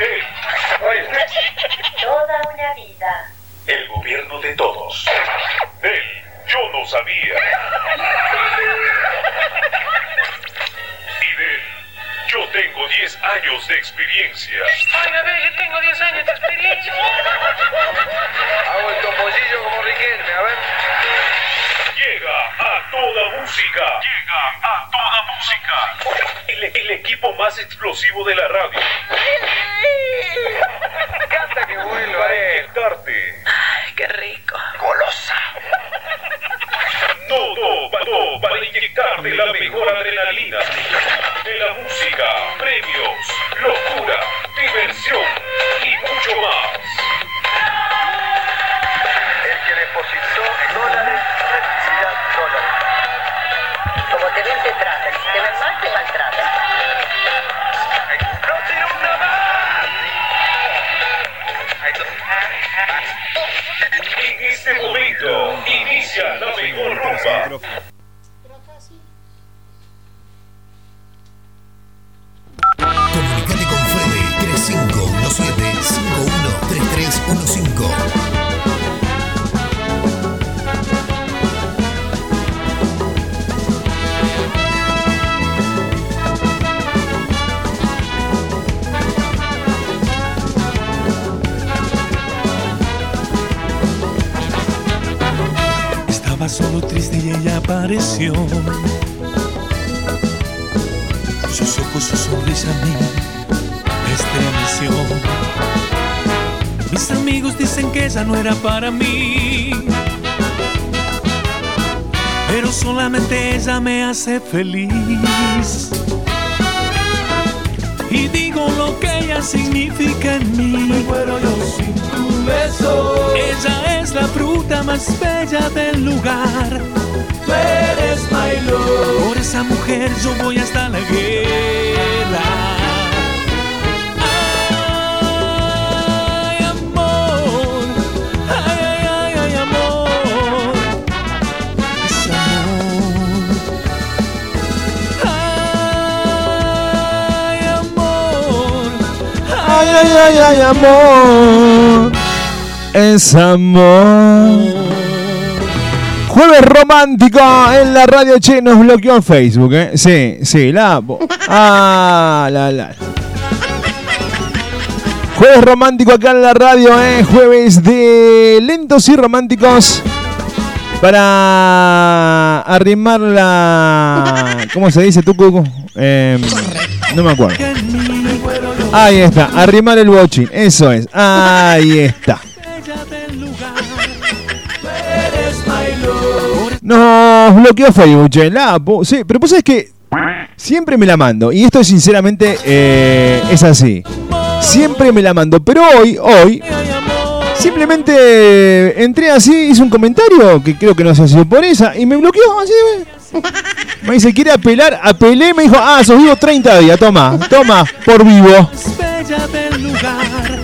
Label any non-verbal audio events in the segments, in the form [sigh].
Él. Toda una vida. El gobierno de todos. Él. Yo no sabía. Y de él. Yo tengo 10 años de experiencia. Ay, bebé, yo tengo 10 años de experiencia. Hago el topollillo como Riquelme, a ver. Llega a toda música. Llega a toda música. El, el equipo más explosivo de la radio. Ay, qué rico. Golosa. Todo, todo para inyectarte la mejor adrenalina. De la música, premios, locura, diversión y mucho más. Mejor rumba. Sus ojos, su sonrisa a mí me estremeció. Mis amigos dicen que ella no era para mí. Pero solamente ella me hace feliz. Y digo lo que ella significa en mí. Me muero yo sin tu beso. Ella es la fruta más bella del lugar. Tú eres my love. Por esa mujer yo voy hasta la guerra. Ay, amor. Ay, ay, ay, ay, amor. Es amor. Ay, amor. Ay, ay, ay, ay, amor. Es amor. Jueves romántico en la radio Che nos bloqueó en Facebook, ¿eh? Sí, sí, la. Ah, la, la. Jueves romántico acá en la radio, ¿eh? Jueves de lentos y románticos. Para arrimar la. ¿Cómo se dice tú, Cuco? Em, no me acuerdo. Ahí está, arrimar el bochín. Eso es. Ahí está. Nos bloqueó Facebook, che, la Sí, pero pues es que siempre me la mando. Y esto sinceramente eh, es así. Siempre me la mando. Pero hoy, hoy, simplemente entré así, hice un comentario que creo que no sé si por esa. Y me bloqueó así. [laughs] Me dice, quiere apelar, apelé, me dijo, ah, sos vivo 30 días, toma, toma, por vivo.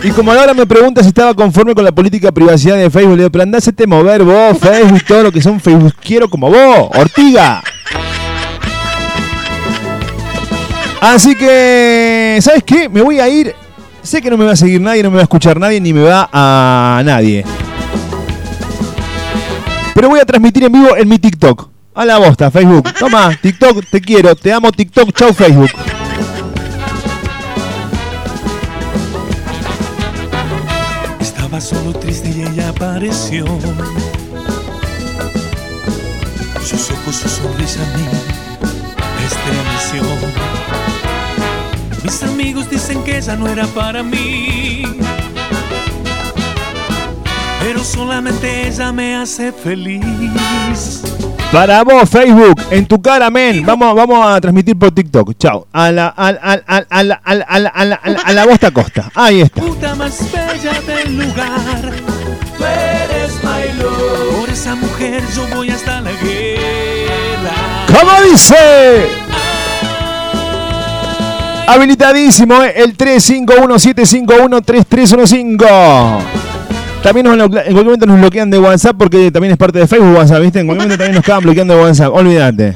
Y como ahora me pregunta si estaba conforme con la política de privacidad de Facebook, le digo, pero hacete mover vos, Facebook todo lo que son Facebook, quiero como vos, Ortiga. Así que, ¿sabes qué? Me voy a ir. Sé que no me va a seguir nadie, no me va a escuchar nadie, ni me va a nadie. Pero voy a transmitir en vivo en mi TikTok. A la bosta, Facebook. Toma, TikTok, te quiero, te amo, TikTok, chau, Facebook. Estaba solo triste y ella apareció. Sus ojos, su sonrisa a mí me estremeció. Mis amigos dicen que ella no era para mí. Pero solamente ella me hace feliz. Para vos, Facebook, en tu cara, men. Vamos, vamos a transmitir por TikTok. Chao. A la, a, la- a, la- a, la- a, la- a, la- a, la- a, la- a la- a la bosta costa. Ahí está. Puta más bella del lugar. Tú eres my love. Por esa mujer yo voy hasta la guerra. ¿Cómo dice? Habilitadísimo, eh, el 351-751-3315. También nos, en cualquier momento nos bloquean de WhatsApp porque también es parte de Facebook WhatsApp, ¿viste? En cualquier momento también nos quedan bloqueando de WhatsApp, olvídate.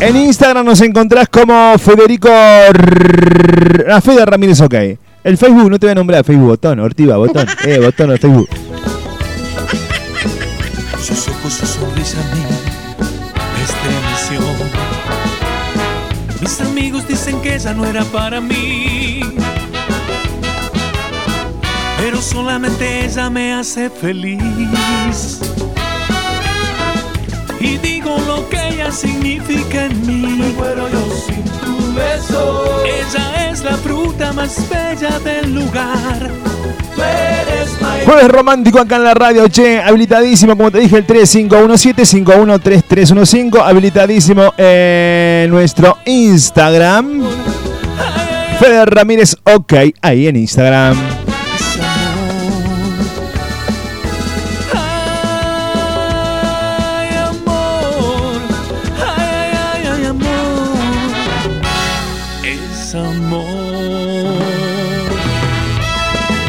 En Instagram nos encontrás como Federico. Ah, Fede Ramírez, ok. El Facebook, no te voy a nombrar, Facebook, botón, Ortiva, botón. [laughs] Eh, botón de Facebook. Sus ojos, su sonrisa a mí me estremeció. Mis amigos dicen que ella no era para mí. Pero solamente ella me hace feliz. Y digo lo que ella significa en mí. Me muero yo sin tu beso. Ella es la fruta más bella del lugar. Tú eres my Jueves romántico acá en la radio, che, habilitadísimo, como te dije, el 3517-513315, habilitadísimo en nuestro Instagram. Fede Ramírez, ok, ahí en Instagram.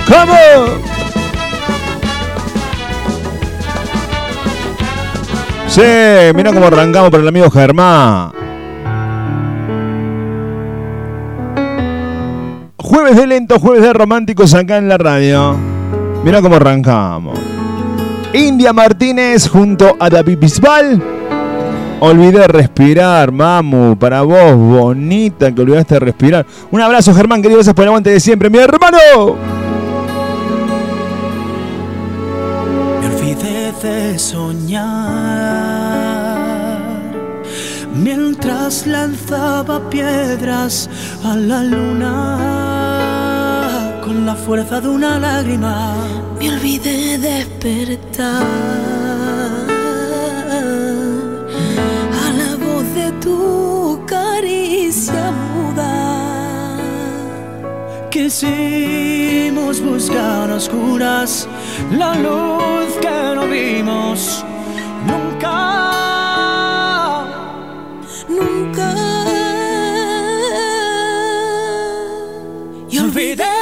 ¿Cómo? Sí, mira cómo arrancamos para el amigo Germán. Jueves de lento, jueves de románticos acá en la radio. Mira cómo arrancamos. India Martínez junto a David Bisbal. Olvidé respirar, mamu. Para vos, bonita, que olvidaste respirar. Un abrazo, Germán, querido. Gracias por el aguante de siempre, mi hermano. Soñar mientras lanzaba piedras a la luna con la fuerza de una lágrima. Me olvidé despertar a la voz de tu Quisimos buscar a oscuras la luz que no vimos nunca. Nunca. Y olvidé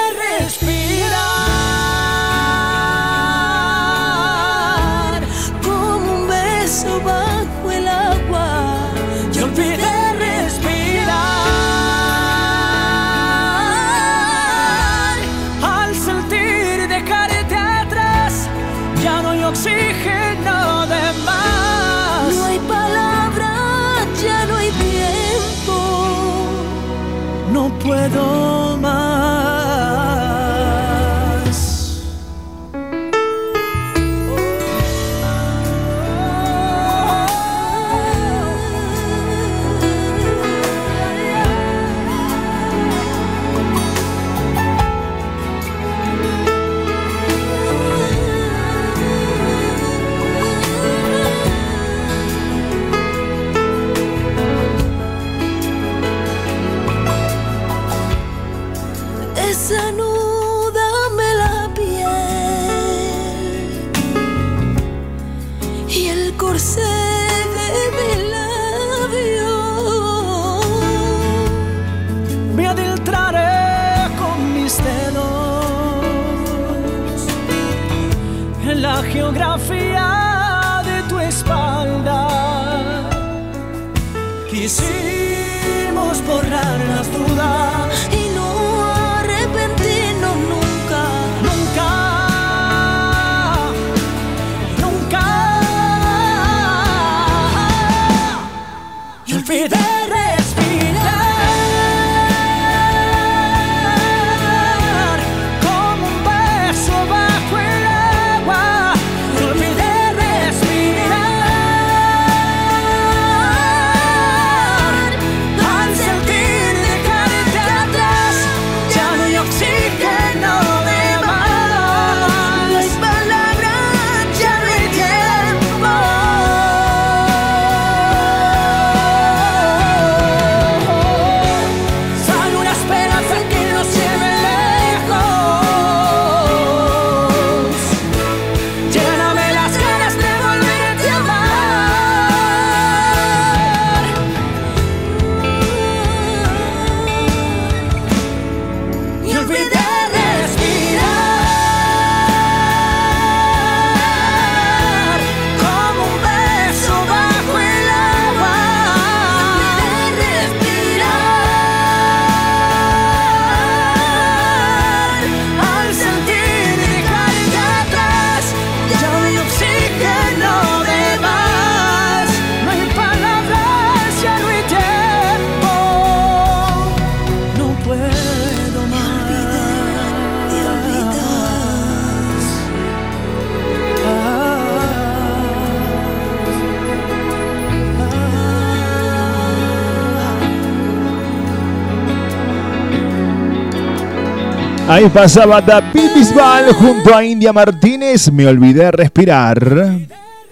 Ahí pasaba David Bisbal junto a India Martínez. Me olvidé respirar.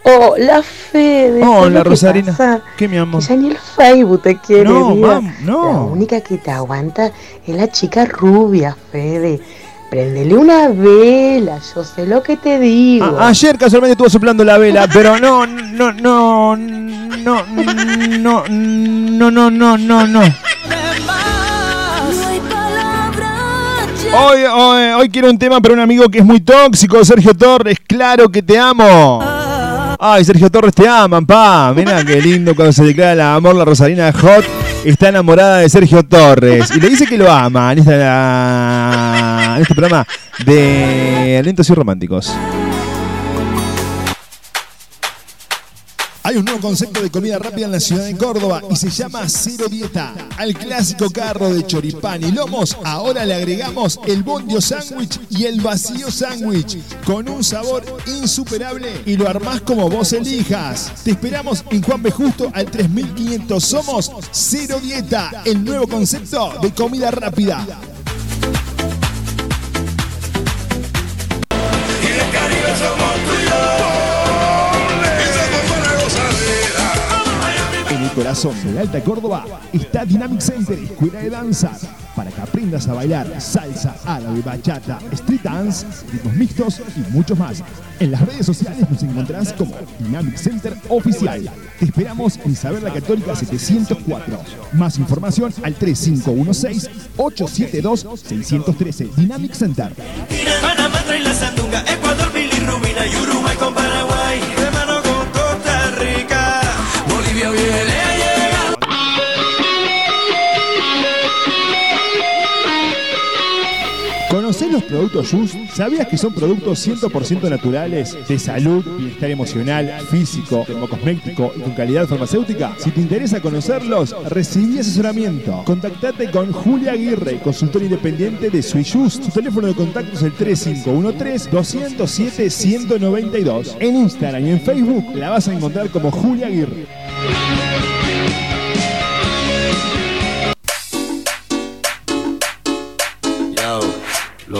Hola, Fede. Hola, ¿sabes lo que Rosarina. pasa? ¿Qué, mi amor? Que ya ni el Facebook te quiere, No, mam, no. La única que te aguanta es la chica rubia, Fede. Prendele una vela, yo sé lo que te digo. A- ayer casualmente estuvo soplando la vela, pero no, no, no, no, no, no, no, no, no, no, Hoy, hoy, quiero un tema para un amigo que es muy tóxico, Sergio Torres. Claro que te amo. Ay, Sergio Torres te aman, pa. Mira qué lindo cuando se declara el amor. La Rosalina Hot está enamorada de Sergio Torres y le dice que lo ama en, en este programa de Lentos y Románticos. Hay un nuevo concepto de comida rápida en la ciudad de Córdoba y se llama Cero Dieta. Al clásico carro de choripán y lomos, ahora le agregamos el bondio sándwich y el vacío sándwich con un sabor insuperable y lo armás como vos elijas. Te esperamos en Juan B. Justo al 3500. Somos Cero Dieta, el nuevo concepto de comida rápida. Corazón de Alta Córdoba está Dynamic Center, escuela de danza, para que aprendas a bailar salsa, árabe, bachata, street dance, ritmos mixtos y muchos más. En las redes sociales nos encontrarás como Dynamic Center Oficial. Te esperamos en Isabel la Católica 704. Más información al 3516-872-613. Dynamic Center. ¿Conocés los productos Just? ¿Sabías que son productos 100% naturales, de salud, bienestar emocional, físico, termocosmético y con calidad farmacéutica? Si te interesa conocerlos, recibí asesoramiento. Contactate con Julia Aguirre, consultor independiente de Sui Just. Su teléfono de contacto es el 3513-207-192. En Instagram y en Facebook la vas a encontrar como Julia Aguirre.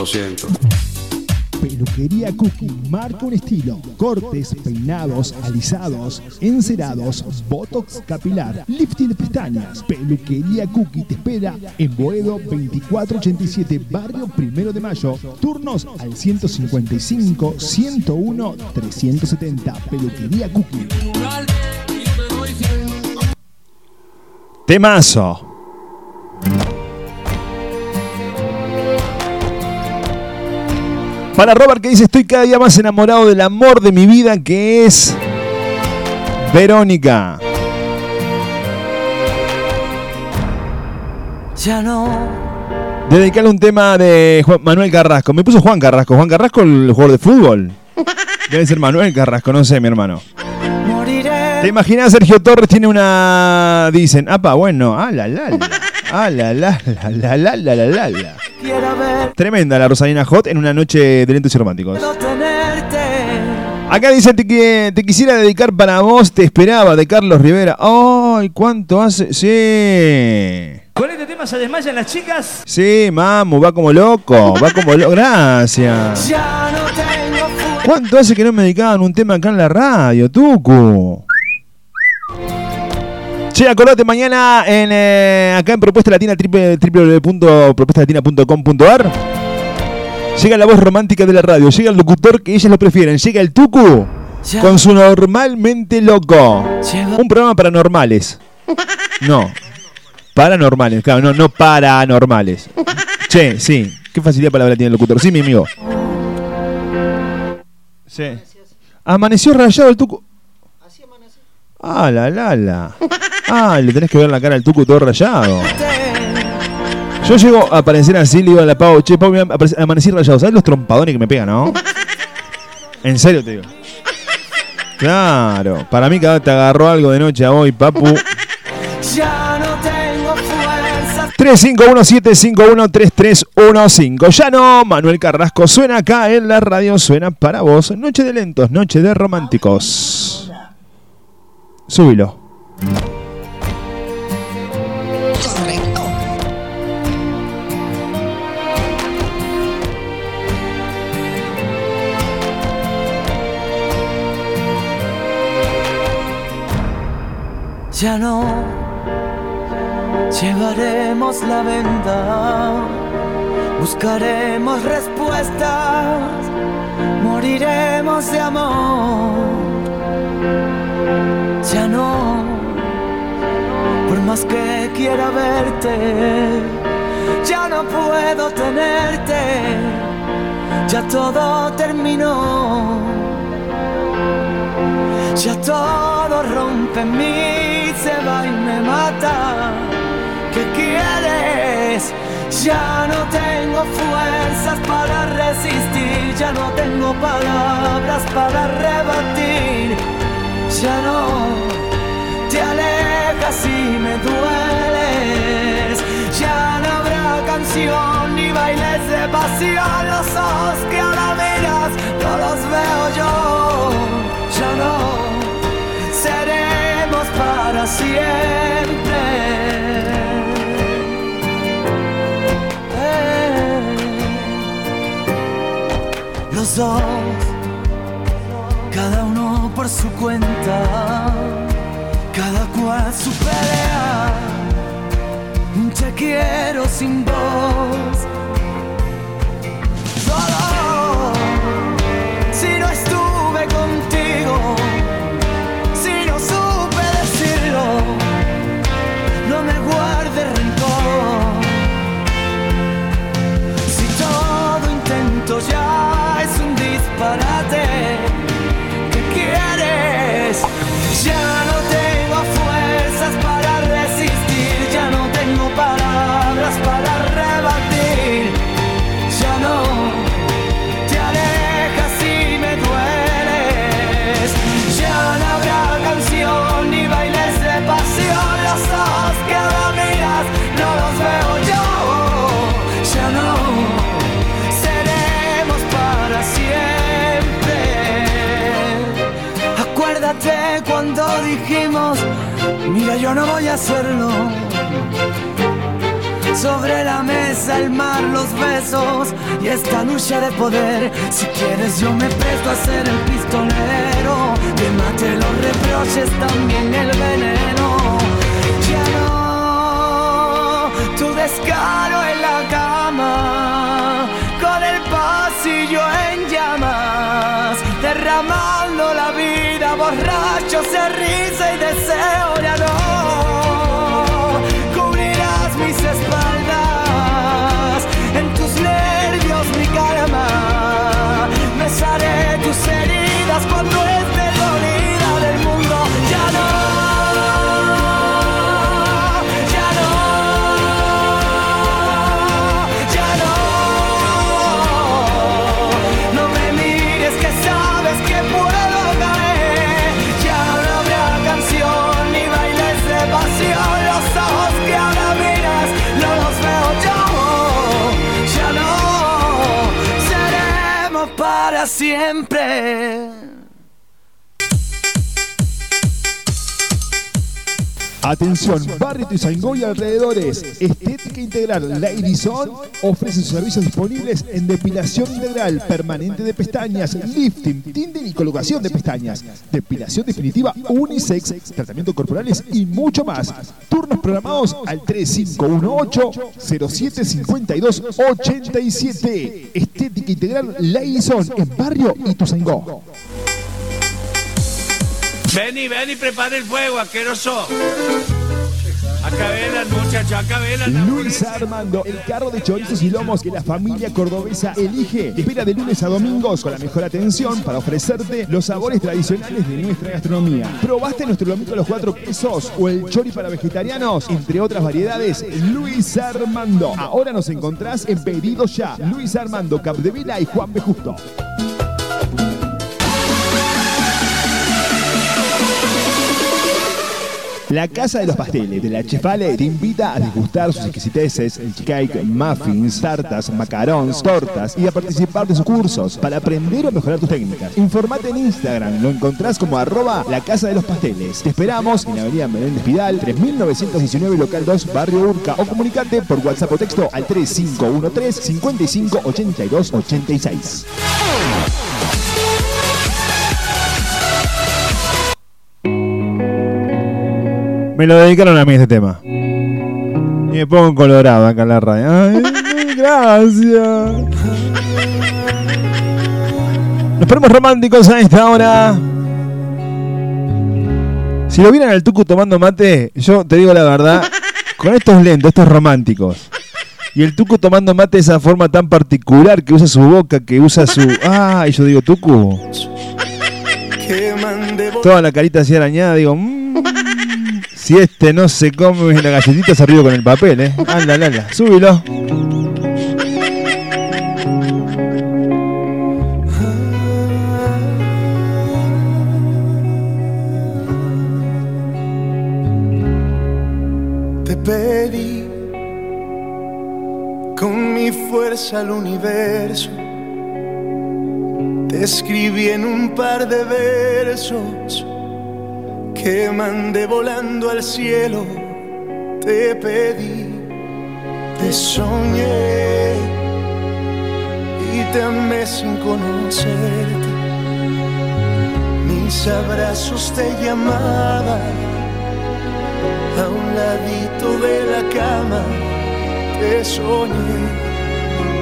Lo siento. Peluquería Cookie marca un estilo. Cortes, peinados, alisados, encerados, botox capilar, lifting de pestañas. Peluquería Cookie te espera en Boedo 2487, barrio Primero de Mayo. Turnos al 155 101 370. Peluquería Cookie. Temazo. Para Robert que dice, estoy cada día más enamorado del amor de mi vida que es Verónica. Ya no. Dedicarle un tema de Juan- Manuel Carrasco. Me puso Juan Carrasco. Juan Carrasco, el jugador de fútbol. [laughs] Debe ser Manuel Carrasco, no sé, mi hermano. ¿Te imaginas? Sergio Torres tiene una. Dicen, apa, bueno, ah, la, la, la. Ah, la, la, la, la, la, la, la, Tremenda la Rosalina Hot en una noche de lentos y románticos. Acá dice, te, qui- te quisiera dedicar para vos, te esperaba, de Carlos Rivera. ¡Ay, cuánto hace! Sí. Con este tema se desmayan las chicas. Sí, mamu, va como loco, va como loco. Gracias. Ya no tengo. ¿Cuánto hace que no me dedicaban un tema acá en la radio, Tucu? Che, acordate mañana en, eh, acá en Propuesta Latina, www.propuestalatina.com.ar. Llega la voz romántica de la radio, llega el locutor que ellas lo prefieren, llega el Tucu con su normalmente loco. Un programa paranormales. No, paranormales, claro, no, no paranormales. Che, sí, qué facilidad para hablar tiene el locutor. Sí, mi amigo. Sí. Amaneció rayado el tucu. Ah, la, la, la. Ah, le tenés que ver la cara al tucu todo rayado. Yo llego a aparecer así, le digo a la Pau, che, Pau, amanecí rayado. ¿Sabes los trompadones que me pegan, no? En serio te digo. Claro, para mí que te agarró algo de noche a hoy, papu. Ya no tengo fuerza. 3517513315. Ya no, Manuel Carrasco suena acá en la radio, suena para vos. Noche de lentos, noche de románticos. Súbilo. Ya no llevaremos la venda, buscaremos respuestas, moriremos de amor. Ya no, por más que quiera verte, ya no puedo tenerte, ya todo terminó. Ya todo rompe en mí, se va y me mata. ¿Qué quieres? Ya no tengo fuerzas para resistir, ya no tengo palabras para rebatir. Ya no te alejas y me dueles. Ya no habrá canción ni bailes de pasión. Los ojos que ahora miras no los veo yo. Ya no seremos para siempre. Eh. Los dos, por su cuenta, cada cual su pelea. Te quiero sin voz. No voy a hacerlo. Sobre la mesa el mar, los besos y esta lucha de poder. Si quieres yo me presto a ser el pistolero. Que mate los reproches, también el veneno. Ya no, tu descaro en la cama. Con el pasillo en llamas. Derramando la vida, borrachos de risa Atención, Barrio Tizangó y alrededores. Estética Integral Lady Zone ofrece sus servicios disponibles en depilación integral, permanente de pestañas, lifting, tinding y colocación de pestañas, depilación definitiva unisex, tratamientos corporales y mucho más. Turnos programados al 3518-075287. Estética Integral Lady Zone en Barrio Ituzaingó. Ven y ven y prepara el fuego, asqueroso. Acá velan, muchachos, acá velan. Luis Armando, el carro de chorizos y lomos que la familia cordobesa elige. Espera de lunes a domingos con la mejor atención para ofrecerte los sabores tradicionales de nuestra gastronomía. ¿Probaste nuestro lomito a los cuatro quesos o el chori para vegetarianos? Entre otras variedades, Luis Armando. Ahora nos encontrás en Pedido Ya. Luis Armando, Capdevila y Juan B. Justo. La Casa de los Pasteles de la Chefale te invita a degustar sus exquisiteces, cake, muffins, tartas, macarons, tortas y a participar de sus cursos para aprender o mejorar tus técnicas. Informate en Instagram, lo encontrás como arroba la Casa de los Pasteles. Te esperamos en la avenida Menéndez Vidal, 3919 local 2, barrio Urca o comunicate por WhatsApp o texto al 3513 55 82 86. Me lo dedicaron a mí este tema. Y me pongo colorado acá en la radio. Ay, [laughs] gracias. Nos ponemos románticos a esta hora. Si lo vieran al Tucu tomando mate, yo te digo la verdad, con estos lentos, estos románticos. Y el Tucu tomando mate de esa forma tan particular que usa su boca, que usa su. Ah, y yo digo, Tucu. Toda la carita así arañada, digo, "Mm, si este no se come la galletita, se arriba con el papel, ¿eh? Anda, anda, súbilo. Te pedí con mi fuerza al universo. Te escribí en un par de versos que mandé volando al cielo. Te pedí, te soñé y te amé sin conocerte. Mis abrazos te llamaban a un ladito de la cama te soñé,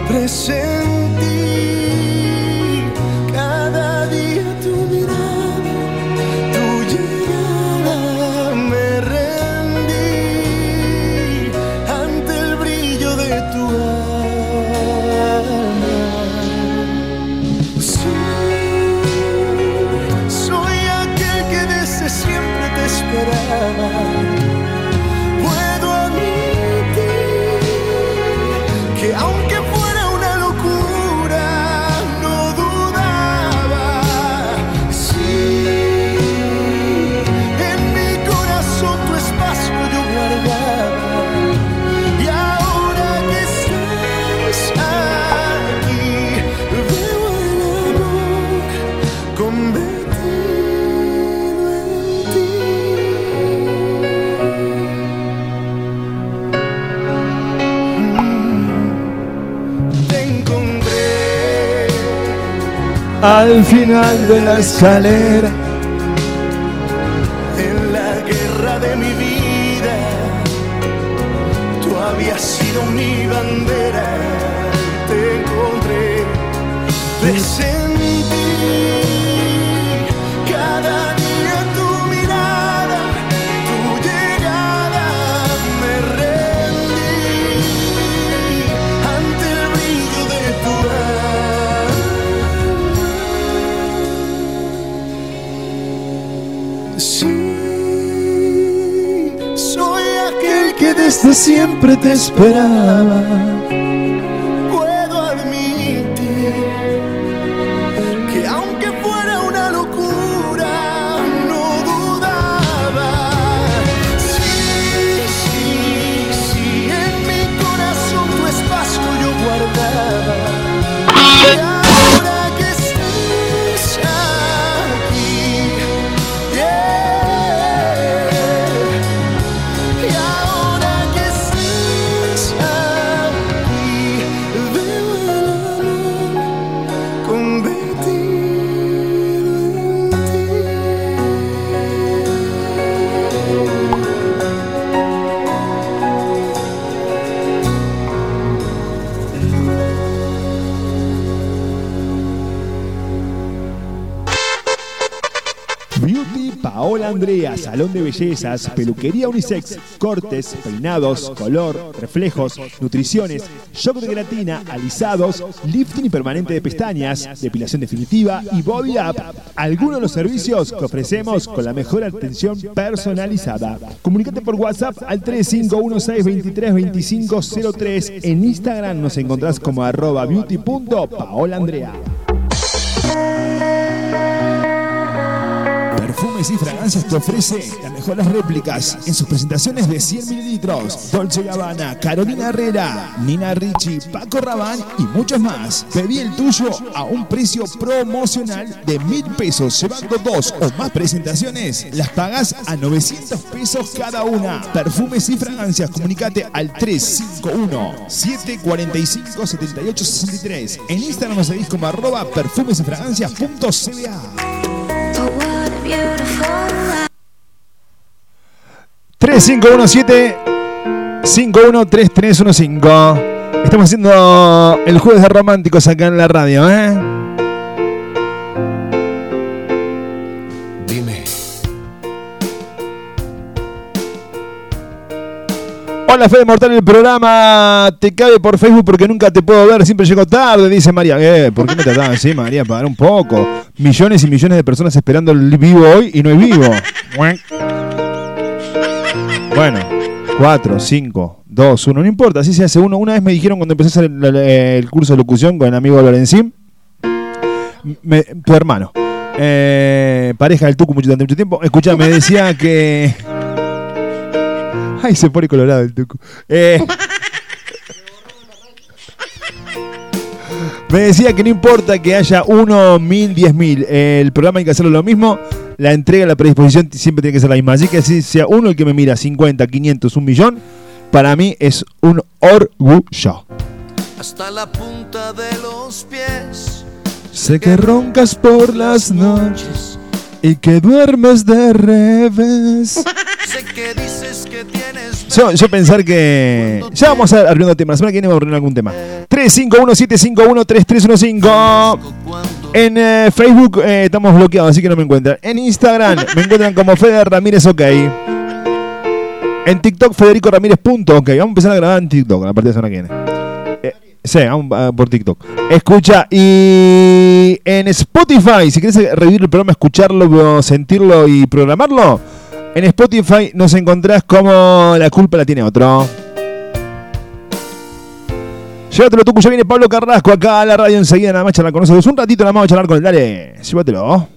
presentí Al final de la escalera. Siempre te esperaba. Salón de bellezas, peluquería unisex, cortes, peinados, color, reflejos, nutriciones, shock de gelatina, alisados, lifting y permanente de pestañas, depilación definitiva y body up. Algunos de los servicios que ofrecemos con la mejor atención personalizada. Comunícate por WhatsApp al 3516232503. En Instagram nos encontrás como arroba beauty.paolaandrea. Perfumes y fragancias te ofrece las mejores réplicas en sus presentaciones de 100 mililitros. Dolce Gabbana, Carolina Herrera, Nina Ricci, Paco Rabanne y muchos más. Pedí el tuyo a un precio promocional de mil pesos. Llevando dos o más presentaciones, las pagas a 900 pesos cada una. Perfumes y fragancias, comunicate al 351-745-7863. En Instagram nos seguís como arroba perfumes y fragancias.cba. 3517 513315. Estamos haciendo el jueves de románticos acá en la radio, ¿eh? Dime. Hola Fede Mortal, el programa te cabe por Facebook porque nunca te puedo ver, siempre llego tarde, dice María. Eh, ¿Por qué me trataba así, María? Pagar un poco. Millones y millones de personas esperando el vivo hoy y no es vivo. Bueno, 4, 5, 2, 1, no importa, así se hace uno. Una vez me dijeron cuando empecé a hacer el, curso de locución con el amigo Lorenzín, me- tu hermano, eh, pareja del Tucu durante mucho tiempo, escucha, me decía que... [laughs] Ay, se pone colorado el Tucu. Eh, me decía que no importa que haya uno, mil, diez mil, el programa hay que hacerlo lo mismo, la entrega, la predisposición siempre tiene que ser la misma. Así que si sea uno el que me mira 50, 500, un millón, para mí es un orgullo. Hasta la punta de los pies. Sé que roncas por las noches y que duermes de revés. [laughs] Sé que dices que tienes. Yo, yo pensar que. Ya vamos a arreglando temas. La semana que viene vamos a arreglar algún tema. 351-751-3315. En eh, Facebook eh, estamos bloqueados, así que no me encuentran. En Instagram [laughs] me encuentran como Fede Ramírez OK. En TikTok, Federico Ramírez. Punto, ok. Vamos a empezar a grabar en TikTok a partir de la semana que viene. Eh, sí, vamos ah, por TikTok. Escucha, y en Spotify, si quieres revivir el programa, escucharlo, sentirlo y programarlo, en Spotify nos encontrás como La culpa la tiene otro. Llévatelo tú, ya viene Pablo Carrasco acá a la radio enseguida, nada más charlar con nosotros. Un ratito nada más vamos a charlar con él, dale, llévatelo.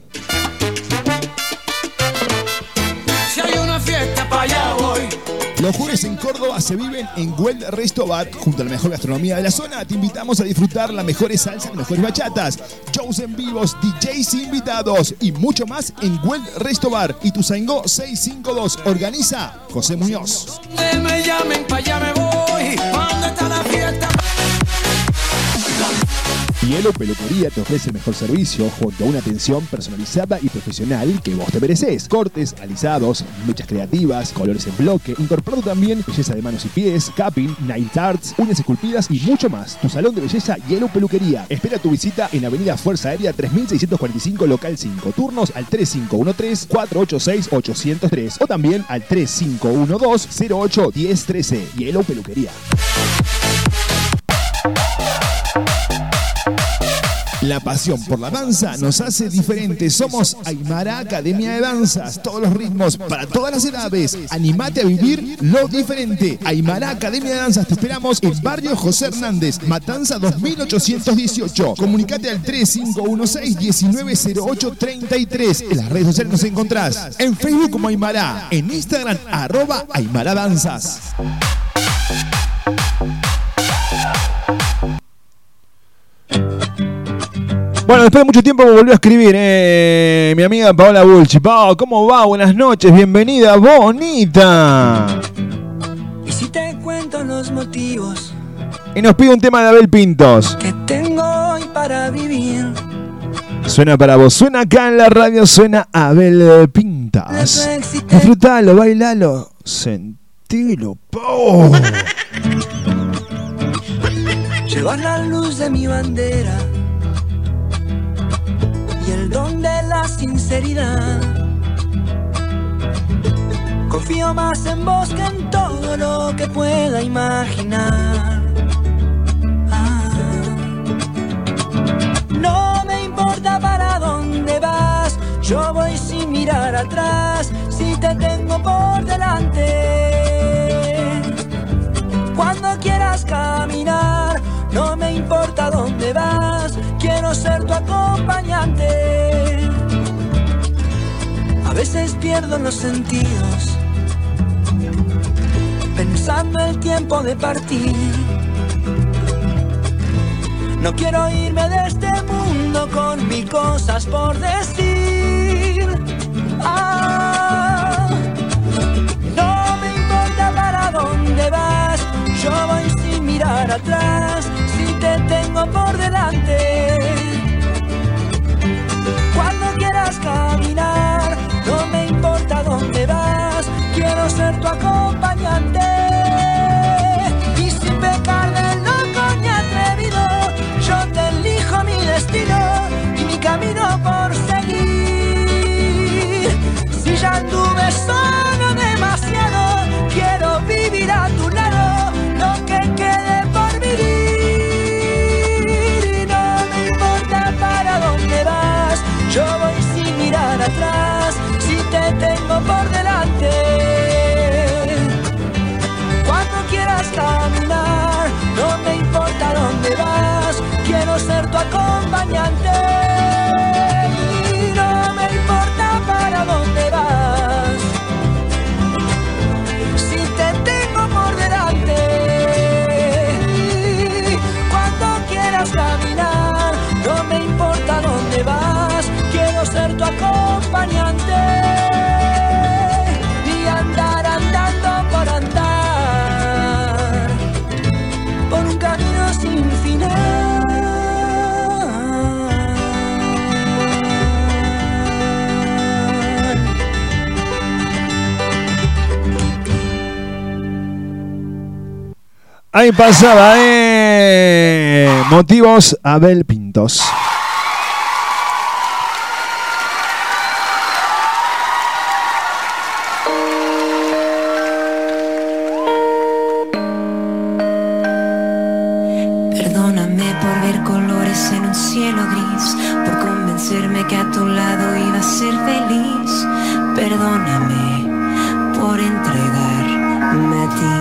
Si hay una fiesta para allá voy. Los jueves en Córdoba se viven en Well Resto Bar, junto a la mejor gastronomía de la zona. Te invitamos a disfrutar las mejores salsas, las mejores bachatas, shows en vivos, DJs invitados y mucho más en Well Resto Bar. Y tu 652 organiza José Muñoz. Me llamen para allá me voy. ¿Dónde está la fiesta? Hielo Peluquería te ofrece el mejor servicio junto a una atención personalizada y profesional que vos te mereces. Cortes, alisados, mechas creativas, colores en bloque, incorporado también belleza de manos y pies, capping, nail arts, uñas esculpidas y mucho más. Tu salón de belleza Hielo Peluquería. Espera tu visita en Avenida Fuerza Aérea 3645 Local 5. Turnos al 3513-486-803 o también al 3512-081013. Hielo Peluquería. La pasión por la danza nos hace diferentes. Somos Aymara Academia de Danzas. Todos los ritmos para todas las edades. Animate a vivir lo diferente. Aymara Academia de Danzas. Te esperamos en Barrio José Hernández, Matanza 2818. Comunicate al 3516-190833. En las redes sociales nos encontrás. En Facebook como Aymara. En Instagram, arroba Aymara Danzas. Bueno, después de mucho tiempo me volvió a escribir eh, mi amiga Paola Bulchi. Pao, ¿cómo va? Buenas noches, bienvenida, bonita. Y si te cuento los motivos Y nos pide un tema de Abel Pintos. que tengo hoy para vivir. Suena para vos, suena acá en la radio, suena Abel Pintas. Disfrutalo, bailalo, sentilo, po. [laughs] Llevas la luz de mi bandera y el don de la sinceridad. Confío más en vos que en todo lo que pueda imaginar. Ah. No me importa para dónde vas, yo voy sin mirar atrás, si te tengo por delante. Cuando quieras caminar, no me importa dónde vas, ser tu acompañante. A veces pierdo los sentidos, pensando el tiempo de partir. No quiero irme de este mundo con mil cosas por decir. Ah, no me importa para dónde vas, yo voy sin mirar atrás, si te tengo por delante. caminar, no me importa dónde vas, quiero ser tu acompañante. ante. No me importa para dónde vas. Si te tengo por delante, cuando quieras caminar, no me importa dónde vas. Quiero ser tu acompañante. Ahí pasaba, eh. Motivos Abel Pintos.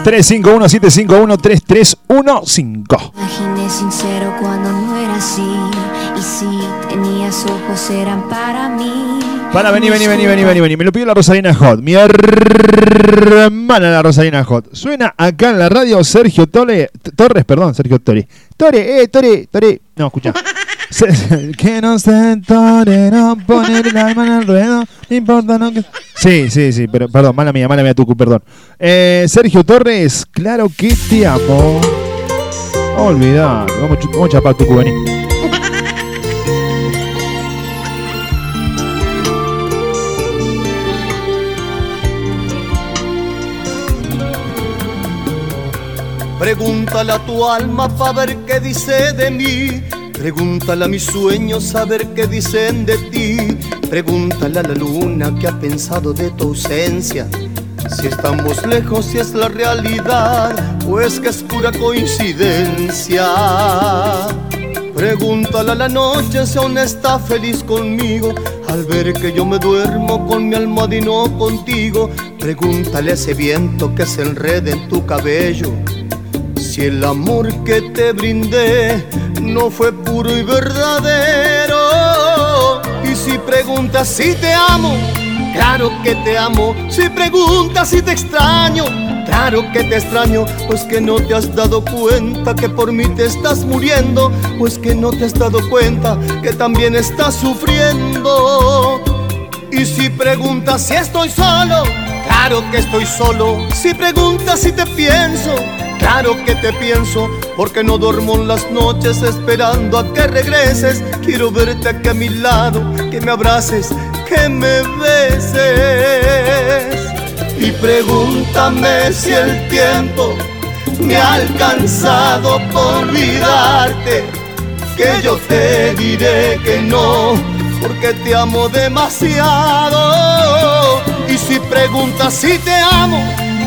351-751-3315. Imaginé sincero cuando no era así. Y si tenías ojos eran para mí. Para, vení, vení, vení, vení, vení, vení. Me lo pidió la Rosalina Hot. Mi hermana la Rosalina Hot. Suena acá en la radio Sergio Tole, Torres, perdón, Sergio Tori. Tore, eh, Tore, Tore. No, escucha. Que no se no poner el alma en el ruedo. No importa, no. Sí, sí, sí, pero perdón, mala mía, mala mía, Tucu, perdón. Eh, Sergio Torres, claro que te amo. Olvidar, vamos, vamos a chapar Tucu, vení. Pregúntale a tu alma para ver qué dice de mí. Pregúntale a mis sueños saber qué dicen de ti. Pregúntale a la luna que ha pensado de tu ausencia. Si estamos lejos, si es la realidad o es que es pura coincidencia. Pregúntale a la noche si aún está feliz conmigo al ver que yo me duermo con mi almohada y no contigo. Pregúntale a ese viento que se enreda en tu cabello si el amor que te brindé no fue puro y verdadero. Y si preguntas si te amo, claro que te amo. Si preguntas si te extraño, claro que te extraño. Pues que no te has dado cuenta que por mí te estás muriendo. Pues que no te has dado cuenta que también estás sufriendo. Y si preguntas si estoy solo, claro que estoy solo. Si preguntas si te pienso, claro que te pienso. Porque no duermo en las noches esperando a que regreses. Quiero verte aquí a mi lado, que me abraces, que me beses. Y pregúntame si el tiempo me ha alcanzado por olvidarte. Que yo te diré que no porque te amo demasiado. Y si preguntas si te amo,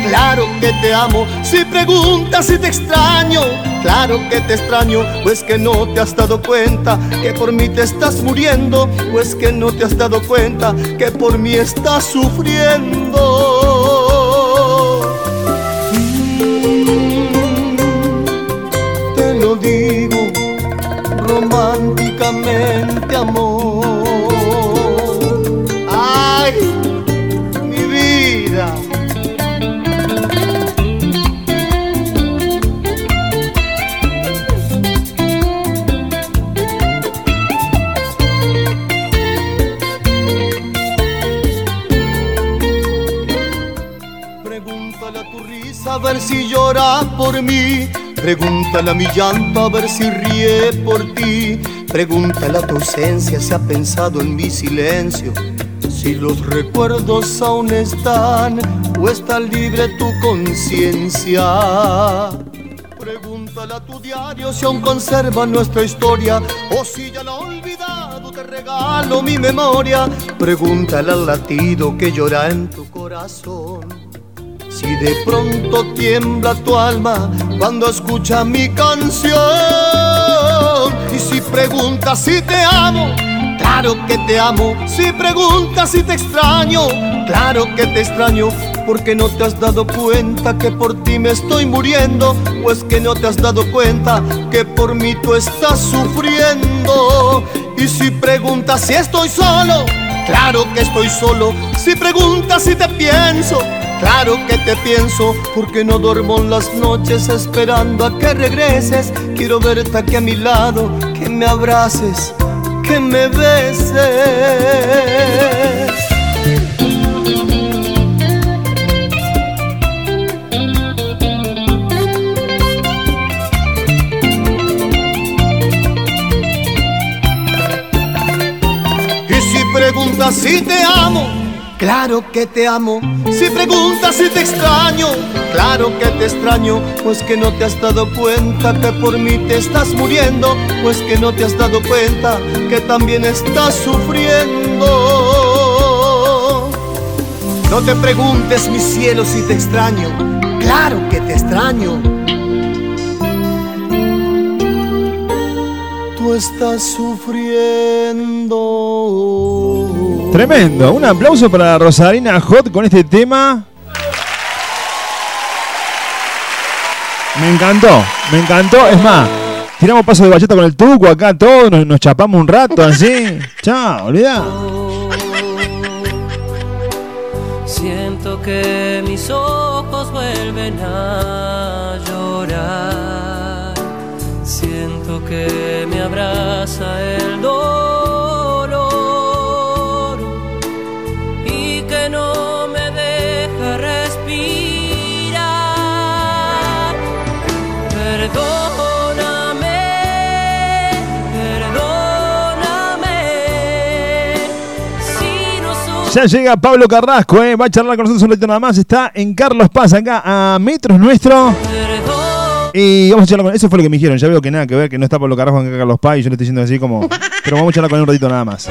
claro que te amo. Si preguntas si te extraño, claro que te extraño. Pues que no te has dado cuenta que por mí te estás muriendo. Pues que no te has dado cuenta que por mí estás sufriendo. Por mí. Pregúntale a mi llanto a ver si ríe por ti. Pregúntale a tu ausencia si ha pensado en mi silencio. Si los recuerdos aún están o está libre tu conciencia. Pregúntale a tu diario si aún conserva nuestra historia o si ya la ha olvidado. Te regalo mi memoria. Pregúntale al latido que llora en tu corazón. Si de pronto tiembla tu alma cuando escucha mi canción. Y si preguntas si te amo, claro que te amo. Si preguntas si te extraño, claro que te extraño. Porque no te has dado cuenta que por ti me estoy muriendo. Pues que no te has dado cuenta que por mí tú estás sufriendo. Y si preguntas si estoy solo, claro que estoy solo. Si preguntas si te pienso, Claro que te pienso porque no duermo las noches esperando a que regreses. Quiero verte aquí a mi lado, que me abraces, que me beses. Claro que te amo. Si preguntas si te extraño, claro que te extraño. Pues que no te has dado cuenta que por mí te estás muriendo. Pues que no te has dado cuenta que también estás sufriendo. No te preguntes, mi cielo, si te extraño. Claro que te extraño. Tú estás sufriendo. Tremendo. Un aplauso para Rosarina Hot con este tema. Me encantó, me encantó. Es más, tiramos paso de bachata con el tuco acá todos, nos, nos chapamos un rato así. [laughs] Chao, olvidá. Siento que mis ojos vuelven a llorar. Siento que me abraza el Ya llega Pablo Carrasco, eh, va a charlar con nosotros un ratito nada más. Está en Carlos Paz, acá a metros nuestro. Y vamos a charlar con Eso fue lo que me dijeron. Ya veo que nada que ver, que no está Pablo Carrasco acá Carlos Paz y yo le estoy diciendo así como. Pero vamos a charlar con él un ratito nada más.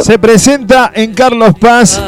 Se presenta en Carlos Paz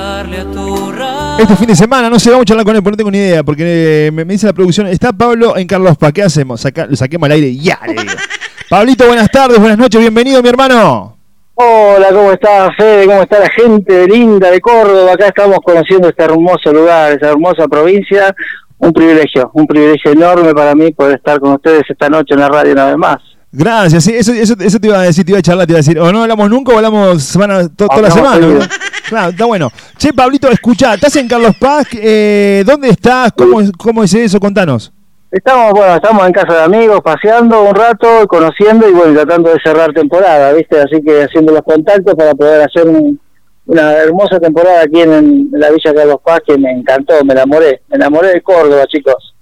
este fin de semana. No sé, vamos a charlar con él, porque no tengo ni idea. Porque eh, me, me dice la producción: Está Pablo en Carlos Paz. ¿Qué hacemos? Saca- lo saquemos al aire ya. le digo. [laughs] Pablito, buenas tardes, buenas noches, bienvenido, mi hermano. Hola, ¿cómo está Fede? ¿Cómo está la gente linda de Córdoba? Acá estamos conociendo este hermoso lugar, esa hermosa provincia. Un privilegio, un privilegio enorme para mí poder estar con ustedes esta noche en la radio una vez más. Gracias, sí, eso, eso, eso te iba a decir, te iba a charlar, te iba a decir, o no hablamos nunca o hablamos semana, to- toda la semana. Claro, está bueno. Che, Pablito, escuchá, estás en Carlos Paz, eh, ¿dónde estás? ¿Cómo, ¿Cómo es eso? Contanos. Estamos, bueno, estamos en casa de amigos, paseando un rato, conociendo y bueno, tratando de cerrar temporada, ¿viste? Así que haciendo los contactos para poder hacer un- una hermosa temporada aquí en, en la Villa Carlos Paz que me encantó, me enamoré, me enamoré de Córdoba, chicos.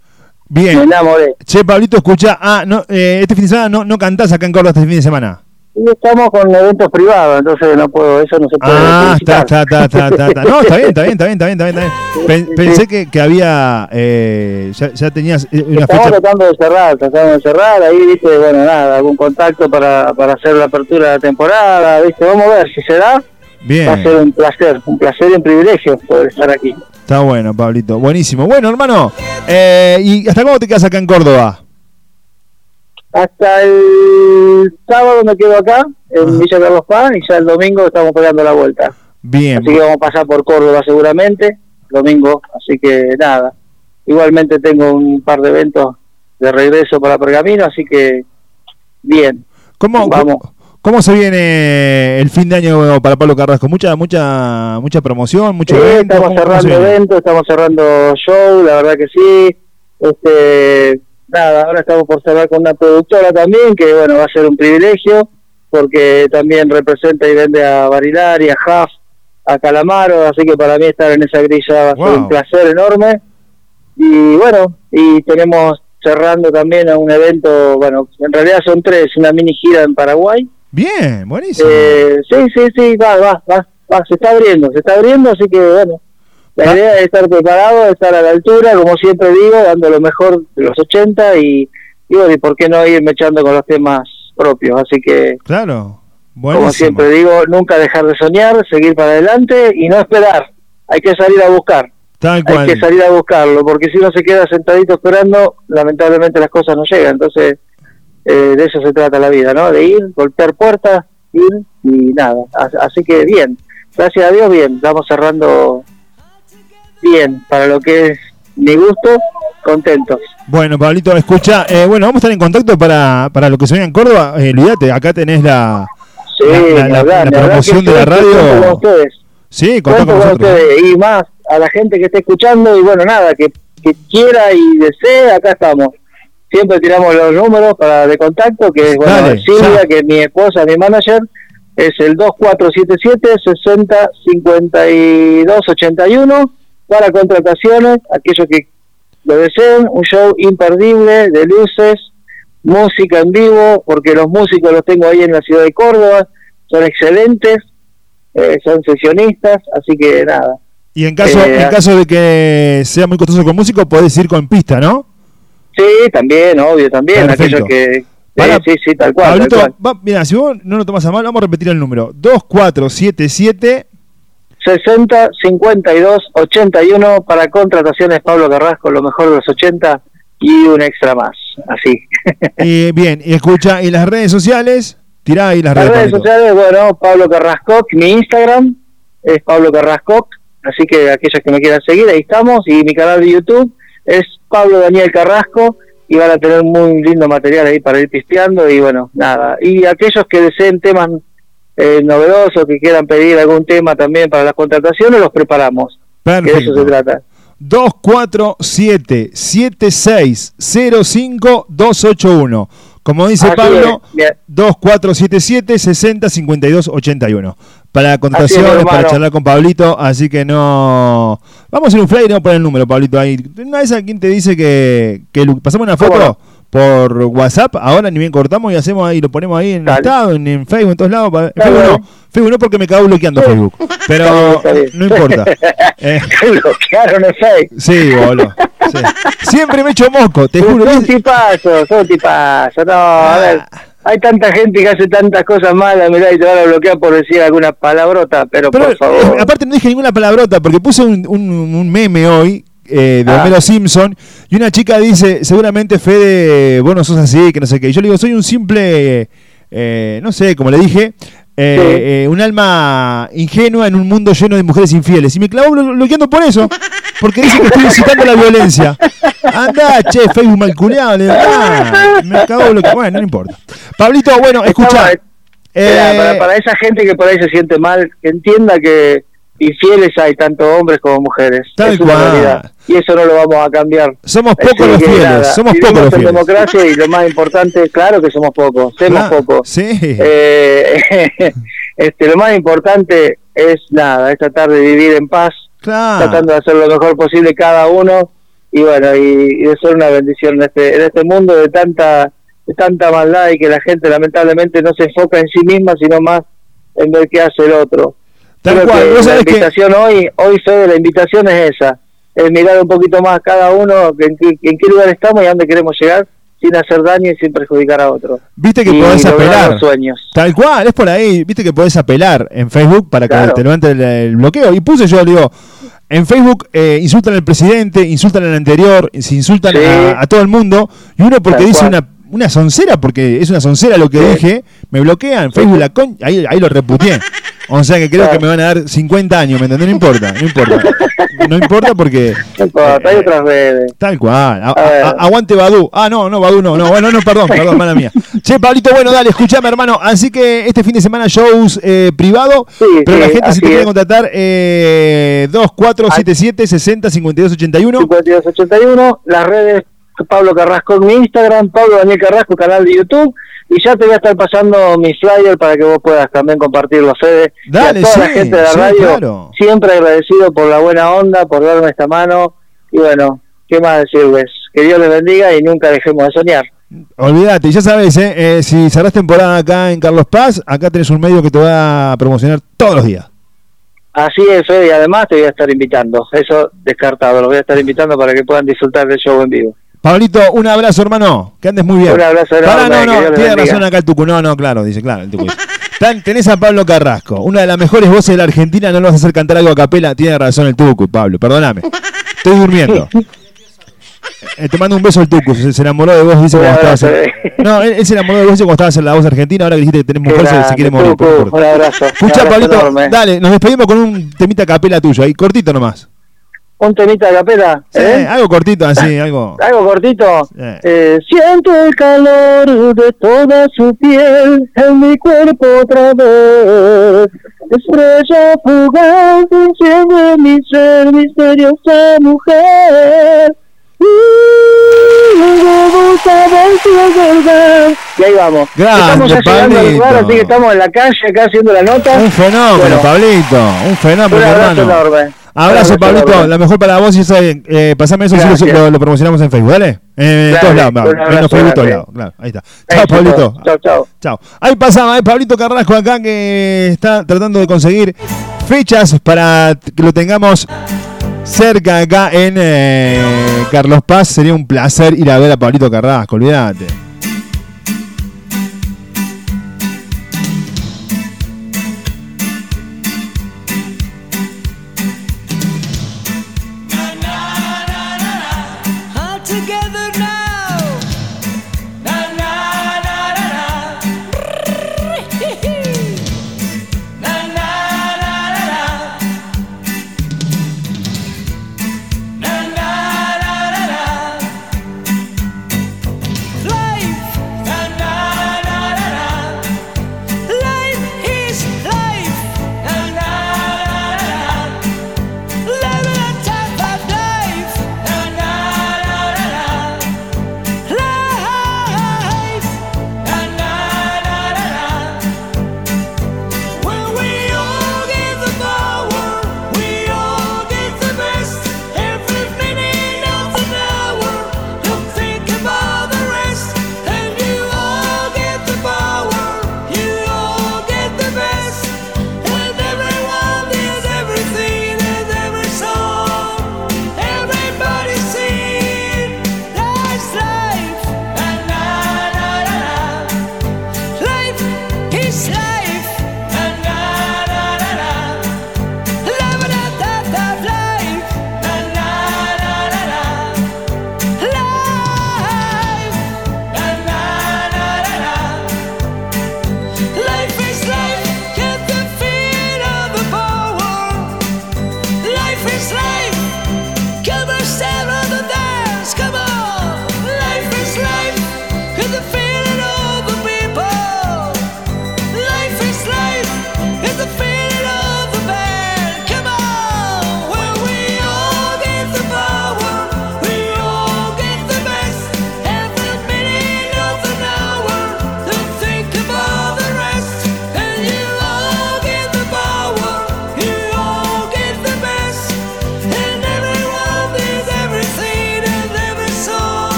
Bien. Me enamoré. Che, Pablito, escuchá, ah, no, eh, este fin de semana no, no cantás acá en Córdoba este fin de semana. Y estamos con eventos privados, entonces no puedo, eso no se puede. Ah, está, está, está, está, está. No, está bien, está bien, está bien, está bien, está bien. Pensé que, que había, eh, ya, ya tenías eh, una Estamos fecha. tratando de cerrar, tratando de cerrar, ahí, viste, bueno, nada, algún contacto para, para hacer la apertura de la temporada, viste, vamos a ver si se da. Va a Bien, ser un placer, un placer y un privilegio poder estar aquí. está bueno, Pablito. Buenísimo. Bueno, hermano, eh, ¿y hasta cuándo te quedas acá en Córdoba? Hasta el sábado me quedo acá, en Villa Carlos Paz, y ya el domingo estamos pegando la vuelta. Bien. Así que vamos a pasar por Córdoba seguramente, domingo, así que nada. Igualmente tengo un par de eventos de regreso para Pergamino, así que bien. ¿Cómo, Vamos. ¿Cómo se viene el fin de año para Pablo Carrasco? ¿Mucha mucha mucha promoción, mucho Sí, evento? estamos ¿Cómo- cómo cerrando eventos, estamos cerrando show, la verdad que sí. Este, nada, ahora estamos por cerrar con una productora también, que bueno, va a ser un privilegio, porque también representa y vende a Barilari, a Huff, a Calamaro, así que para mí estar en esa grilla va a ser un placer enorme. Y bueno, y tenemos cerrando también a un evento, bueno, en realidad son tres, una mini gira en Paraguay. Bien, buenísimo. Eh, sí, sí, sí, va, va, va, va, se está abriendo, se está abriendo, así que bueno, la idea es estar preparado, estar a la altura, como siempre digo, dando lo mejor de los 80 y, y bueno, y por qué no irme echando con los temas propios, así que Claro, como buenísimo. siempre digo, nunca dejar de soñar, seguir para adelante y no esperar, hay que salir a buscar. Tal Hay cual. que salir a buscarlo, porque si uno se queda sentadito esperando, lamentablemente las cosas no llegan. Entonces, eh, de eso se trata la vida, ¿no? De ir, golpear puertas, ir y nada. As- Así que bien, gracias a Dios, bien. Estamos cerrando bien para lo que es mi gusto contentos. Bueno, Pablito, escucha, eh, bueno, vamos a estar en contacto para, para lo que se venga en Córdoba. Eh, olvídate, acá tenés la, Sí, la, la- hablar, la promoción de la con radio. ustedes. Sí, con ustedes. Y más a la gente que esté escuchando y bueno, nada, que, que quiera y desee, acá estamos. Siempre tiramos los números para de contacto, que es bueno, Dale, Silvia, ya. que es mi esposa, mi manager, es el 2477 60 52 81 para contrataciones, aquellos que lo deseen, un show imperdible de luces, música en vivo, porque los músicos los tengo ahí en la ciudad de Córdoba, son excelentes, eh, son sesionistas, así que nada. Y en caso, Eh, en caso de que sea muy costoso con músico, podés ir con pista, ¿no? Sí, también, obvio, también, Perfecto. aquellos que... Para- sí, sí, tal cual, Pablito, tal cual. va- mira, si vos no lo tomas a mal, vamos a repetir el número. 2477 60 52 81 para contrataciones Pablo Carrasco, lo mejor de los 80 y un extra más, así. y [laughs] bien, y escucha, y las redes sociales, tirá ahí las, Las redes. sociales, bueno, Pablo Carrasco, mi Instagram es Pablo Carrasco, así que aquellos que me quieran seguir, ahí estamos, y mi canal de YouTube es Pablo Daniel Carrasco y van a tener muy lindo material ahí para ir pisteando y bueno, nada. Y aquellos que deseen temas eh, novedosos, que quieran pedir algún tema también para las contrataciones, los preparamos. Perfecto. Que de eso se trata. 247-7605-281. Como dice Así Pablo, 2477-605281. Para contrataciones, para charlar con Pablito. Así que no. Vamos a hacer un flyer y vamos a poner el número, Pablito. Ahí. Una vez a quien te dice que, que lo- pasamos una foto por WhatsApp. Ahora ni bien cortamos y hacemos ahí, lo ponemos ahí en el estado, en, en Facebook, en todos lados. Facebook, no, Facebook no porque me acabo bloqueando Facebook. Pero no importa. [laughs] Eh, bloquearon el Face. Sí, boludo. Sí. Siempre me echo moco, te juro. Son un tipazo, son un tipazo. No, a ver, hay tanta gente que hace tantas cosas malas, mirá, y te van a bloquear por decir alguna palabrota, pero, Pero, por favor. eh, aparte no dije ninguna palabrota porque puse un, un- un meme hoy eh, de Ah. Homero Simpson y una chica dice, seguramente Fede, vos no sos así, que no sé qué. Y yo le digo, soy un simple, eh, no sé, como le dije, eh, eh, un alma ingenua en un mundo lleno de mujeres infieles. Y me clavó blo- bloqueando por eso, [laughs] porque dice que estoy incitando la violencia. Anda, che, Facebook malculeado, le ah, [laughs] me acabo bloqueando. Bueno, no importa. Pablito, bueno, escucha. Eh, para, para esa gente que por ahí se siente mal, que entienda que infieles hay tanto hombres como mujeres. Tal es una cual. realidad. Y eso no lo vamos a cambiar. Somos pocos los que fieles, nada, somos vivimos pocos los en fieles. democracia y lo más importante, claro que somos pocos, somos Claro, pocos. Sí. Eh, [laughs] este, lo más importante es nada, es tratar de vivir en paz, Claro. tratando de hacer lo mejor posible cada uno y bueno, y, y de ser una bendición en este, en este mundo de tanta, de tanta maldad y que la gente lamentablemente no se enfoca en sí misma, sino más en ver qué hace el otro. Tal Creo cual, que la que- invitación hoy, hoy Fede, la invitación es esa, es mirar un poquito más cada uno en qué, en qué lugar estamos y a dónde queremos llegar sin hacer daño y sin perjudicar a otro. Viste que Y podés apelar. sueños. Tal cual, es por ahí. Viste que podés apelar en Facebook para que Claro. te levante el, el bloqueo. Y puse yo, digo, en Facebook eh, insultan al presidente, insultan al anterior, se insultan Sí. a, a todo el mundo. Y uno porque Tal dice cual. una, una soncera, porque es una soncera lo que dije, me bloquea en Facebook la con ahí, ahí lo reputié. O sea que creo Claro. que me van a dar 50 años, ¿me entendés? No importa, no importa. No importa porque... No importa, hay otras redes. Tal cual. A- A ver. a- aguante Badu. Ah, no, no, Badu no. No, bueno, no, perdón, perdón, mala mía. Che, Pablito, bueno, dale, escuchame, hermano. Así que este fin de semana shows eh, privado. pero la sí, gente, si así te quiere contratar, eh, 2477 60 52 81. 5281, las redes Pablo Carrasco en mi Instagram, Pablo Daniel Carrasco, canal de YouTube, y ya te voy a estar pasando mi flyer para que vos puedas también compartirlo, Fede. Y Dale, a toda la gente de la sí, radio, claro. siempre agradecido por la buena onda, por darme esta mano, y bueno, ¿qué más decirles? Que Dios les bendiga y nunca dejemos de soñar. Olvídate, ya sabes, eh, eh, si cerrás temporada acá en Carlos Paz, acá tenés un medio que te va a promocionar todos los días. Así es, Fede, y además te voy a estar invitando, eso descartado, los voy a estar invitando para que puedan disfrutar del show en vivo. Pablito, un abrazo, hermano. Que andes muy bien. Un abrazo Pará, enorme, no, no, tiene razón acá el Tucu. No, no, claro, dice, claro, el Tucu. tenés a Pablo Carrasco, una de las mejores voces de la Argentina. No lo vas a hacer cantar algo a capela. Tiene razón el Tucu, Pablo, perdóname. Estoy durmiendo. Eh, te mando un beso el Tucu. Se, se enamoró de vos, dice cuando estabas. en- No, él, él se enamoró de vos dice cuando estabas en la voz argentina. Ahora que dijiste que tenés mujer, se, se quiere morir. por un abrazo. Escucha, Pablito, enorme. dale, nos despedimos con un temita a capela tuyo ahí, cortito nomás. Un temita de capela. Sí, ¿eh? algo cortito así, [laughs] algo. Algo cortito. Sí. Eh, siento el calor de toda su piel en mi cuerpo otra vez. Estrella fugaz enciende mi ser, misteriosa mujer. Y ahí vamos. Grande, estamos ya llegando al lugar, así que estamos en la calle acá haciendo la nota. Un fenómeno, Bueno, Pablito. Un fenómeno, un abrazo hermano. enorme. Abrazo, Pablito. La mejor para vos y esa, eh, pasame eso si lo, lo promocionamos en Facebook, ¿vale? Eh, en todos lados, En los Facebook, todos lados. Claro, ahí está. Chao. Pablito. Chao, chao. Chao. Ahí pasaba, eh, Pablito Carrasco acá que está tratando de conseguir fechas para que lo tengamos cerca acá en eh, Carlos Paz. Sería un placer ir a ver a Pablito Carrasco, olvídate.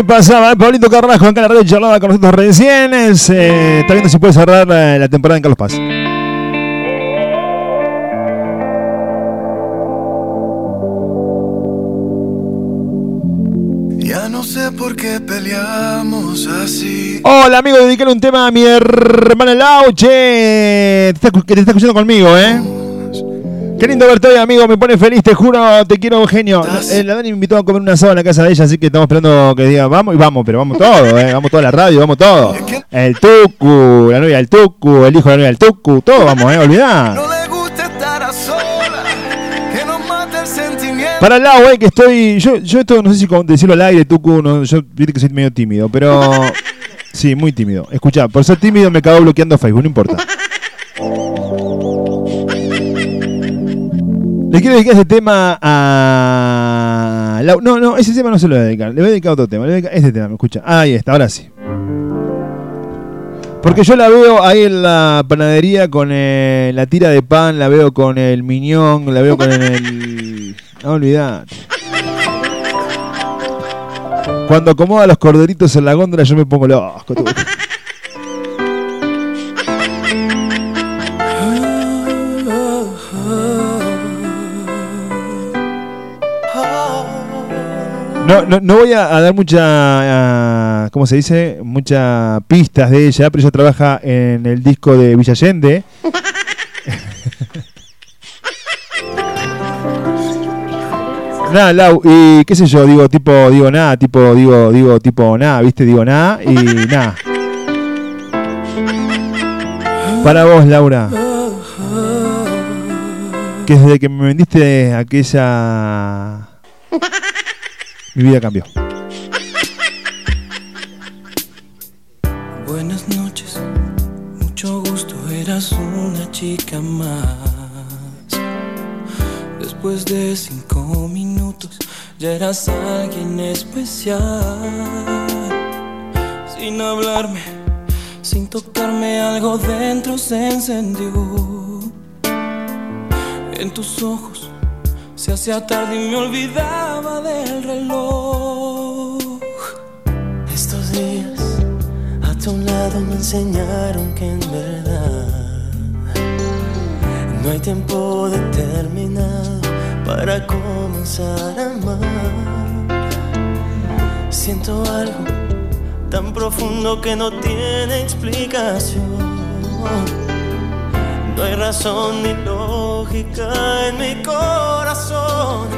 Ahí pasaba, eh, Pablito Carrasco acá en la radio charlaba con nosotros recién. Eh, está viendo si puede cerrar eh, la temporada en Carlos Paz. Ya no sé por qué peleamos así. Hola amigo, dedicarle un tema a mi hermana Lauche. Que te está escuchando conmigo, ¿eh? Qué lindo verte hoy, amigo. Me pone feliz, te juro, te quiero, genio. Eh, la Dani me invitó a comer un asado en la casa de ella, así que estamos esperando que diga vamos y vamos, pero vamos todo, ¿eh? Vamos toda la radio, vamos todo. El Tucu, la novia del Tucu, el hijo de la novia del Tucu, todo vamos, ¿eh? Olvidá. No le gusta estar a solas, que nos mata el sentimiento. Para el lado, eh, que estoy. Yo, yo esto no sé si con- decirlo al aire, Tucu, no, yo viste que soy medio tímido, pero. Sí, muy tímido. Escucha, por ser tímido me cago bloqueando Facebook, no importa. Le quiero dedicar ese tema a. Lau- No, no, ese tema no se lo voy a dedicar. Le voy a dedicar a otro tema. Le voy a dedicar este tema, me escucha. Ahí está, ahora sí. Porque yo la veo ahí en la panadería con eh, la tira de pan, la veo con el miñón, la veo con el. [laughs] No olvidar. Cuando acomoda los corderitos en la góndola, yo me pongo loco. No, no, no voy a, a dar mucha, ah, ¿cómo se dice? Muchas pistas de ella, pero ella trabaja en el disco de Villa Allende. [laughs] Nada, Lau, y qué sé yo, digo tipo, digo nada, tipo, digo, digo tipo nada, viste, digo nada y nada. Para vos, Laura. Que desde que me vendiste aquella... Mi vida cambió. Buenas noches, mucho gusto, eras una chica más. Después de cinco minutos, ya eras alguien especial. Sin hablarme, sin tocarme, algo dentro se encendió. En tus ojos se hacía tarde y me olvidaba del reloj. Estos días a tu lado me enseñaron que en verdad no hay tiempo determinado para comenzar a amar. Siento algo tan profundo que no tiene explicación. No hay razón ni lógica en mi corazón.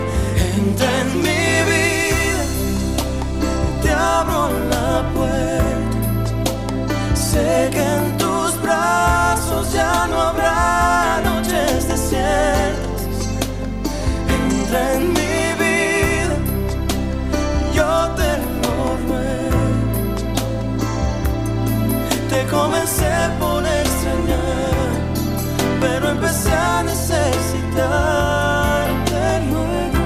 Entra en mi vida, te abro la puerta. Sé que en tus brazos ya no habrá noches desiertas. Entra en mi vida, yo te lo ruego. Te comencé por necesitarte luego.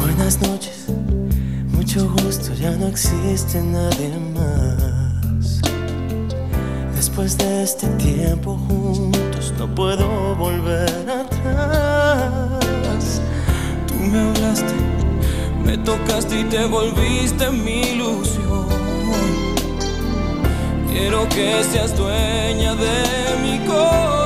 Buenas noches, mucho gusto, ya no existe nadie más. Después de este tiempo juntos no puedo volver atrás. Me hablaste, me tocaste y te volviste mi ilusión. Quiero que seas dueña de mi corazón.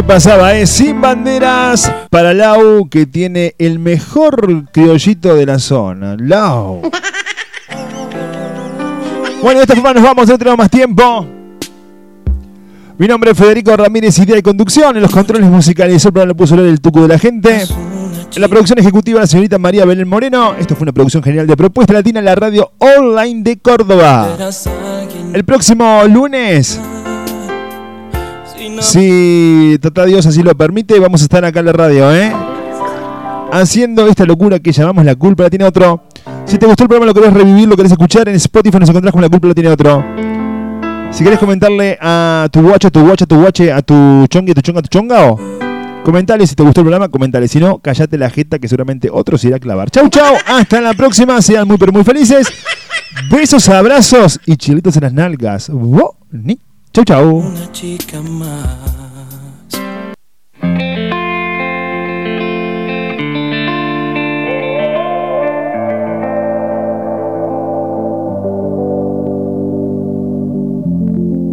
Ahí pasaba, ¿eh? Sin banderas para Lau, que tiene el mejor criollito de la zona. Lau. [laughs] Bueno, de esta forma nos vamos, no tenemos más tiempo. Mi nombre es Federico Ramírez, idea de conducción. En los controles musicales programa lo puso el tuco de la gente. En la producción ejecutiva la señorita María Belén Moreno. Esto fue una producción general de Propuesta Latina en la radio online de Córdoba. El próximo lunes, si Tata Dios así lo permite, vamos a estar acá en la radio, ¿eh? Haciendo esta locura que llamamos La Culpa la tiene otro. Si te gustó el programa, lo querés revivir, lo querés escuchar, en Spotify nos encontrás con La Culpa la tiene otro. Si querés comentarle a tu guacho, a tu guacha, a tu guache, a tu chongue, a tu chonga, a tu chongao, comentale si te gustó el programa, comentale. Si no, callate la jeta que seguramente otro se irá a clavar. Chau, chau. Hasta la próxima. Sean muy, pero muy felices. Besos, abrazos y chilitos en las nalgas. Boni. Chau, chau. Una chica más.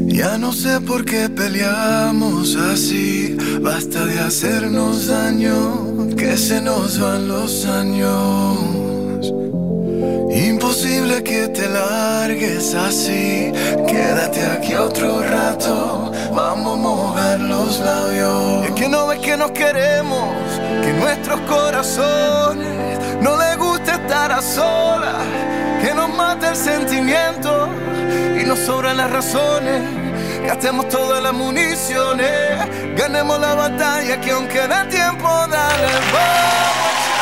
Ya no sé por qué peleamos así, basta de hacernos daño, que se nos van los años. Imposible que te largues así, quédate aquí otro rato, vamos a mojar los labios. Es que no ves que nos queremos, que nuestros corazones no les gusta estar a solas, que nos mata el sentimiento y nos sobran las razones. Gastemos todas las municiones, ganemos la batalla que aunque da tiempo, dale, vamos.